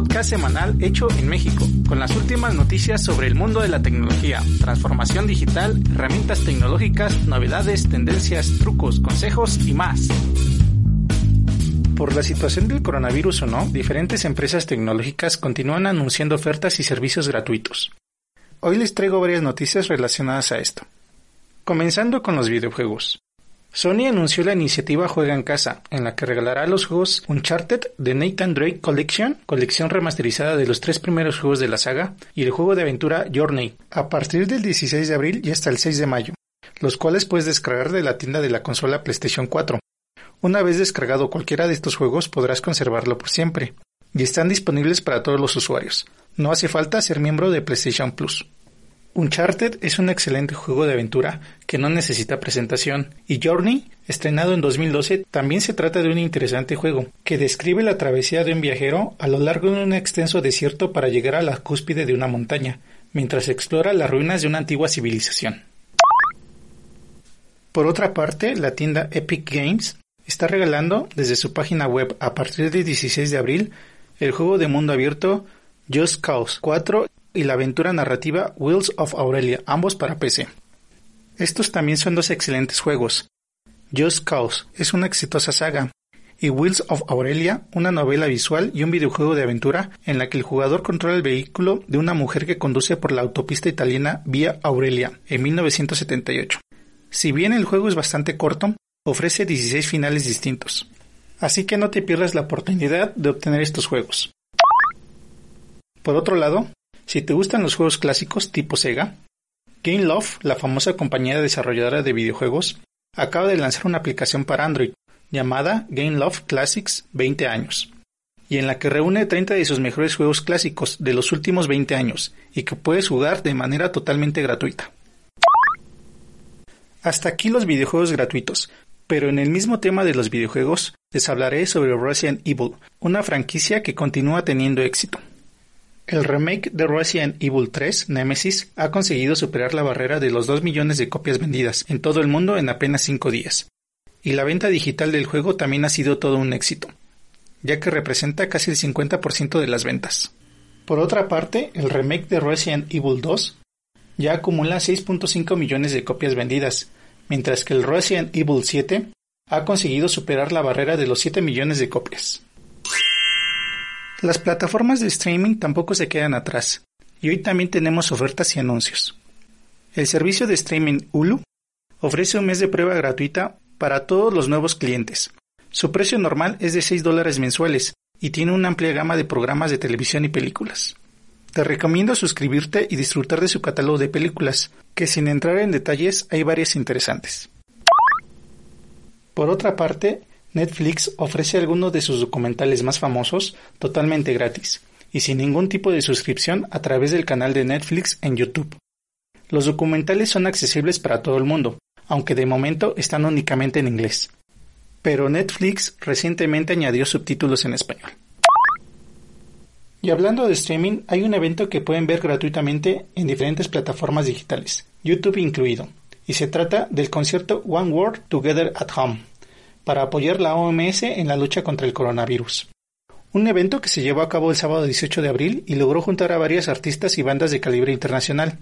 podcast semanal hecho en México, con las últimas noticias sobre el mundo de la tecnología, transformación digital, herramientas tecnológicas, novedades, tendencias, trucos, consejos y más. Por la situación del coronavirus o no, diferentes empresas tecnológicas continúan anunciando ofertas y servicios gratuitos. Hoy les traigo varias noticias relacionadas a esto. Comenzando con los videojuegos. Sony anunció la iniciativa Juega en Casa, en la que regalará los juegos Uncharted de Nathan Drake Collection, colección remasterizada de los tres primeros juegos de la saga, y el juego de aventura Journey, a partir del 16 de abril y hasta el 6 de mayo, los cuales puedes descargar de la tienda de la consola PlayStation 4. Una vez descargado cualquiera de estos juegos podrás conservarlo por siempre, y están disponibles para todos los usuarios. No hace falta ser miembro de PlayStation Plus. Uncharted es un excelente juego de aventura que no necesita presentación, y Journey, estrenado en 2012, también se trata de un interesante juego que describe la travesía de un viajero a lo largo de un extenso desierto para llegar a la cúspide de una montaña, mientras explora las ruinas de una antigua civilización. Por otra parte, la tienda Epic Games está regalando desde su página web a partir del 16 de abril el juego de mundo abierto Just Cause 4 y la aventura narrativa Wheels of Aurelia, ambos para PC. Estos también son dos excelentes juegos. Just Cause es una exitosa saga, y Wheels of Aurelia, una novela visual y un videojuego de aventura en la que el jugador controla el vehículo de una mujer que conduce por la autopista italiana Vía Aurelia en 1978. Si bien el juego es bastante corto, ofrece 16 finales distintos. Así que no te pierdas la oportunidad de obtener estos juegos. Por otro lado, si te gustan los juegos clásicos tipo Sega, Love, la famosa compañía desarrolladora de videojuegos, acaba de lanzar una aplicación para Android llamada Love Classics 20 años, y en la que reúne 30 de sus mejores juegos clásicos de los últimos 20 años y que puedes jugar de manera totalmente gratuita. Hasta aquí los videojuegos gratuitos, pero en el mismo tema de los videojuegos les hablaré sobre Resident Evil, una franquicia que continúa teniendo éxito. El remake de Resident Evil 3, Nemesis, ha conseguido superar la barrera de los 2 millones de copias vendidas en todo el mundo en apenas 5 días. Y la venta digital del juego también ha sido todo un éxito, ya que representa casi el 50% de las ventas. Por otra parte, el remake de Resident Evil 2 ya acumula 6.5 millones de copias vendidas, mientras que el Resident Evil 7 ha conseguido superar la barrera de los 7 millones de copias. Las plataformas de streaming tampoco se quedan atrás, y hoy también tenemos ofertas y anuncios. El servicio de streaming Hulu ofrece un mes de prueba gratuita para todos los nuevos clientes. Su precio normal es de 6 dólares mensuales y tiene una amplia gama de programas de televisión y películas. Te recomiendo suscribirte y disfrutar de su catálogo de películas, que sin entrar en detalles hay varias interesantes. Por otra parte, Netflix ofrece algunos de sus documentales más famosos totalmente gratis y sin ningún tipo de suscripción a través del canal de Netflix en YouTube. Los documentales son accesibles para todo el mundo, aunque de momento están únicamente en inglés. Pero Netflix recientemente añadió subtítulos en español. Y hablando de streaming, hay un evento que pueden ver gratuitamente en diferentes plataformas digitales, YouTube incluido, y se trata del concierto One World Together at Home, para apoyar la OMS en la lucha contra el coronavirus. Un evento que se llevó a cabo el sábado 18 de abril y logró juntar a varias artistas y bandas de calibre internacional.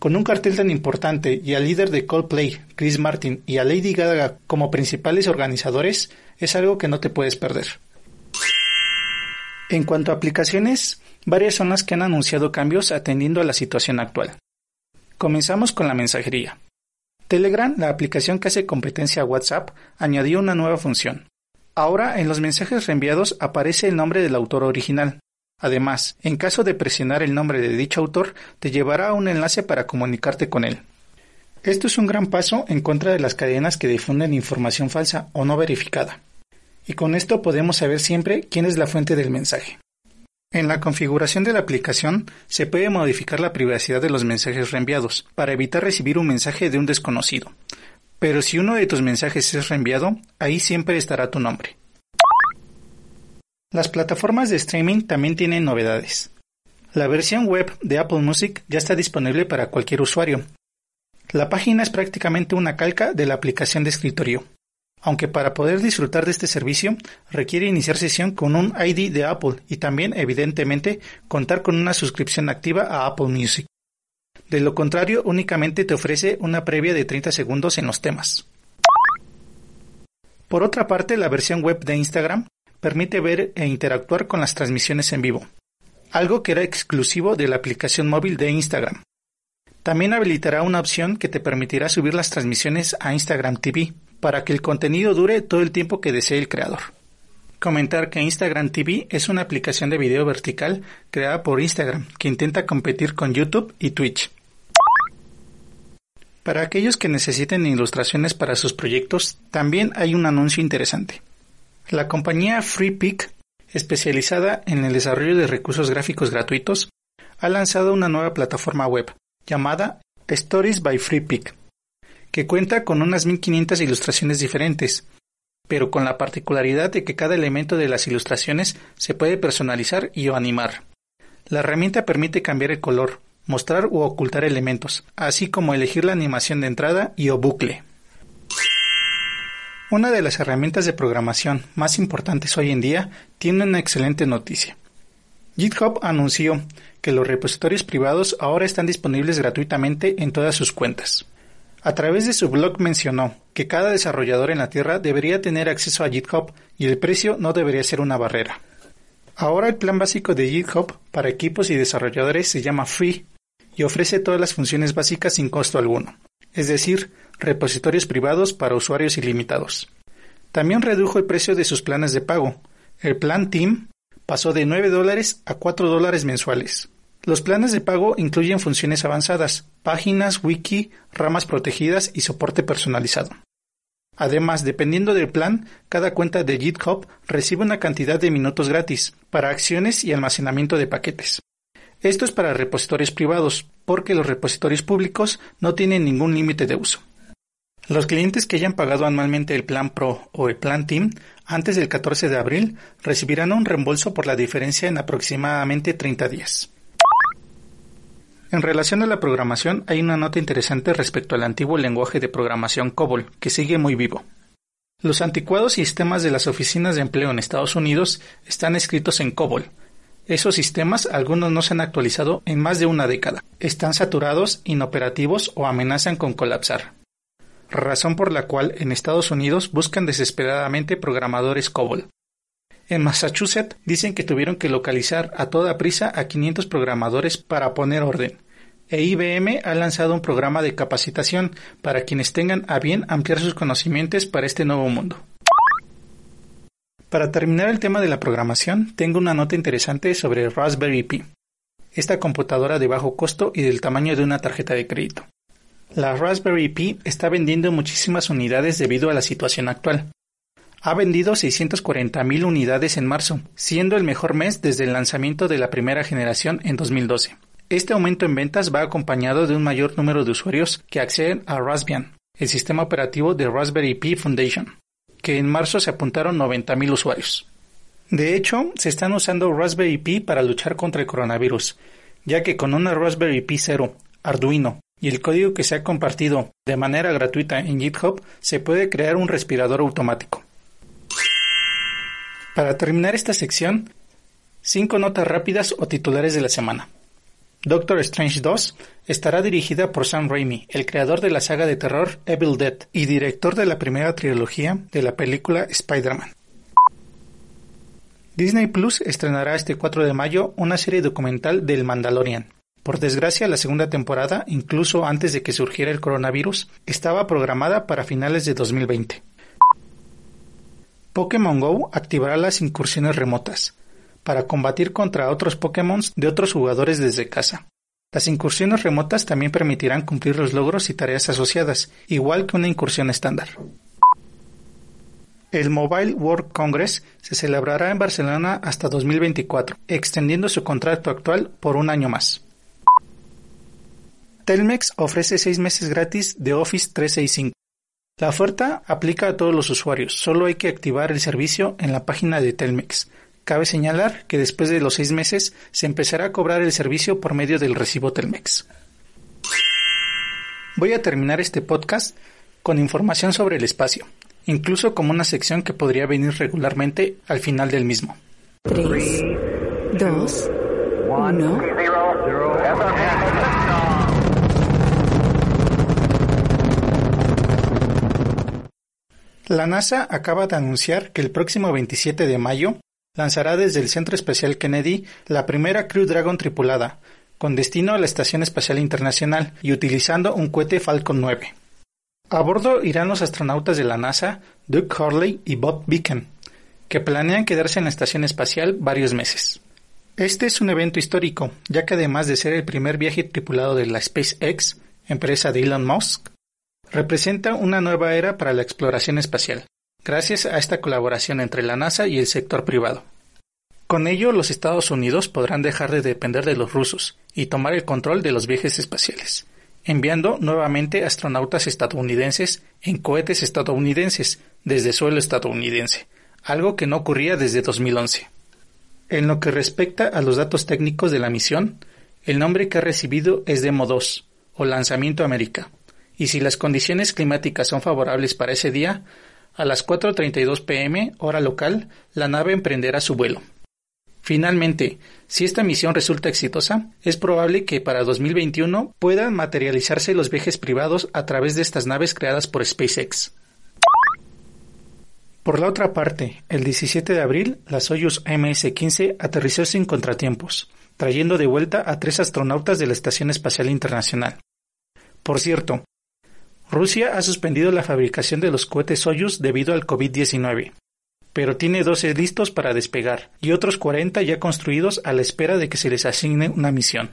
Con un cartel tan importante y al líder de Coldplay, Chris Martin, y a Lady Gaga como principales organizadores, es algo que no te puedes perder. En cuanto a aplicaciones, varias son las que han anunciado cambios atendiendo a la situación actual. Comenzamos con la mensajería. Telegram, la aplicación que hace competencia a WhatsApp, añadió una nueva función. Ahora en los mensajes reenviados aparece el nombre del autor original. Además, en caso de presionar el nombre de dicho autor, te llevará a un enlace para comunicarte con él. Esto es un gran paso en contra de las cadenas que difunden información falsa o no verificada. Y con esto podemos saber siempre quién es la fuente del mensaje. En la configuración de la aplicación se puede modificar la privacidad de los mensajes reenviados para evitar recibir un mensaje de un desconocido. Pero si uno de tus mensajes es reenviado, ahí siempre estará tu nombre. Las plataformas de streaming también tienen novedades. La versión web de Apple Music ya está disponible para cualquier usuario. La página es prácticamente una calca de la aplicación de escritorio, aunque para poder disfrutar de este servicio requiere iniciar sesión con un ID de Apple y también, evidentemente, contar con una suscripción activa a Apple Music. De lo contrario, únicamente te ofrece una previa de 30 segundos en los temas. Por otra parte, la versión web de Instagram permite ver e interactuar con las transmisiones en vivo, algo que era exclusivo de la aplicación móvil de Instagram. También habilitará una opción que te permitirá subir las transmisiones a Instagram TV para que el contenido dure todo el tiempo que desee el creador. Comentar que Instagram TV es una aplicación de video vertical creada por Instagram que intenta competir con YouTube y Twitch. Para aquellos que necesiten ilustraciones para sus proyectos, también hay un anuncio interesante. La compañía FreePic, especializada en el desarrollo de recursos gráficos gratuitos, ha lanzado una nueva plataforma web llamada Stories by FreePic, que cuenta con unas 1500 ilustraciones diferentes, pero con la particularidad de que cada elemento de las ilustraciones se puede personalizar y o animar. La herramienta permite cambiar el color, mostrar u ocultar elementos, así como elegir la animación de entrada y o bucle. Una de las herramientas de programación más importantes hoy en día tiene una excelente noticia. GitHub anunció que los repositorios privados ahora están disponibles gratuitamente en todas sus cuentas. A través de su blog mencionó que cada desarrollador en la Tierra debería tener acceso a GitHub y el precio no debería ser una barrera. Ahora el plan básico de GitHub para equipos y desarrolladores se llama Free y ofrece todas las funciones básicas sin costo alguno, es decir, repositorios privados para usuarios ilimitados. También redujo el precio de sus planes de pago. El plan Team pasó de 9 dólares a 4 dólares mensuales. Los planes de pago incluyen funciones avanzadas, páginas, wiki, ramas protegidas y soporte personalizado. Además, dependiendo del plan, cada cuenta de GitHub recibe una cantidad de minutos gratis para acciones y almacenamiento de paquetes. Esto es para repositorios privados, porque los repositorios públicos no tienen ningún límite de uso. Los clientes que hayan pagado anualmente el plan Pro o el plan Team antes del 14 de abril recibirán un reembolso por la diferencia en aproximadamente 30 días. En relación a la programación, hay una nota interesante respecto al antiguo lenguaje de programación COBOL, que sigue muy vivo. Los anticuados sistemas de las oficinas de empleo en Estados Unidos están escritos en COBOL, esos sistemas algunos no se han actualizado en más de una década. Están saturados, inoperativos o amenazan con colapsar. Razón por la cual en Estados Unidos buscan desesperadamente programadores COBOL. En Massachusetts dicen que tuvieron que localizar a toda prisa a 500 programadores para poner orden. E IBM ha lanzado un programa de capacitación para quienes tengan a bien ampliar sus conocimientos para este nuevo mundo. Para terminar el tema de la programación, tengo una nota interesante sobre Raspberry Pi, esta computadora de bajo costo y del tamaño de una tarjeta de crédito. La Raspberry Pi está vendiendo muchísimas unidades debido a la situación actual. Ha vendido 640.000 unidades en marzo, siendo el mejor mes desde el lanzamiento de la primera generación en 2012. Este aumento en ventas va acompañado de un mayor número de usuarios que acceden a Raspbian, el sistema operativo de Raspberry Pi Foundation que en marzo se apuntaron 90.000 usuarios. De hecho, se están usando Raspberry Pi para luchar contra el coronavirus, ya que con una Raspberry Pi 0, Arduino y el código que se ha compartido de manera gratuita en GitHub, se puede crear un respirador automático. Para terminar esta sección, 5 notas rápidas o titulares de la semana. Doctor Strange 2 estará dirigida por Sam Raimi, el creador de la saga de terror Evil Dead y director de la primera trilogía de la película Spider-Man. Disney Plus estrenará este 4 de mayo una serie documental del Mandalorian. Por desgracia, la segunda temporada, incluso antes de que surgiera el coronavirus, estaba programada para finales de 2020. Pokémon Go activará las incursiones remotas, para combatir contra otros Pokémon de otros jugadores desde casa. Las incursiones remotas también permitirán cumplir los logros y tareas asociadas, igual que una incursión estándar. El Mobile World Congress se celebrará en Barcelona hasta 2024, extendiendo su contrato actual por un año más. Telmex ofrece seis meses gratis de Office 365. La oferta aplica a todos los usuarios, solo hay que activar el servicio en la página de Telmex. Cabe señalar que después de los seis meses se empezará a cobrar el servicio por medio del recibo Telmex. Voy a terminar este podcast con información sobre el espacio. incluso como una sección que podría venir regularmente al final del mismo. 3, 2, 1. La NASA acaba de anunciar que el próximo 27 de mayo lanzará desde el Centro Espacial Kennedy la primera Crew Dragon tripulada, con destino a la Estación Espacial Internacional y utilizando un cohete Falcon 9. A bordo irán los astronautas de la NASA, Doug Hurley y Bob Beacon, que planean quedarse en la estación espacial varios meses. Este es un evento histórico, ya que además de ser el primer viaje tripulado de la SpaceX, empresa de Elon Musk, representa una nueva era para la exploración espacial, gracias a esta colaboración entre la NASA y el sector privado. Con ello, los Estados Unidos podrán dejar de depender de los rusos y tomar el control de los viajes espaciales, enviando nuevamente astronautas estadounidenses en cohetes estadounidenses desde suelo estadounidense, algo que no ocurría desde 2011. En lo que respecta a los datos técnicos de la misión, el nombre que ha recibido es Demo 2, o Lanzamiento América, y si las condiciones climáticas son favorables para ese día, a las 4.32 pm, hora local, la nave emprenderá su vuelo. Finalmente, si esta misión resulta exitosa, es probable que para 2021 puedan materializarse los viajes privados a través de estas naves creadas por SpaceX. Por la otra parte, el 17 de abril, la Soyuz MS-15 aterrizó sin contratiempos, trayendo de vuelta a tres astronautas de la Estación Espacial Internacional. Por cierto, Rusia ha suspendido la fabricación de los cohetes Soyuz debido al COVID-19, pero tiene 12 listos para despegar y otros 40 ya construidos a la espera de que se les asigne una misión.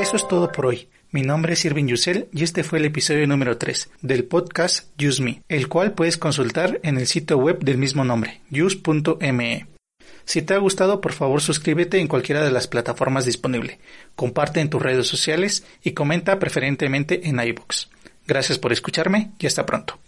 Eso es todo por hoy. Mi nombre es Irving Yusel y este fue el episodio número 3 del podcast Use Me, el cual puedes consultar en el sitio web del mismo nombre, use.me. Si te ha gustado, por favor suscríbete en cualquiera de las plataformas disponibles, comparte en tus redes sociales y comenta preferentemente en iBooks. Gracias por escucharme y hasta pronto.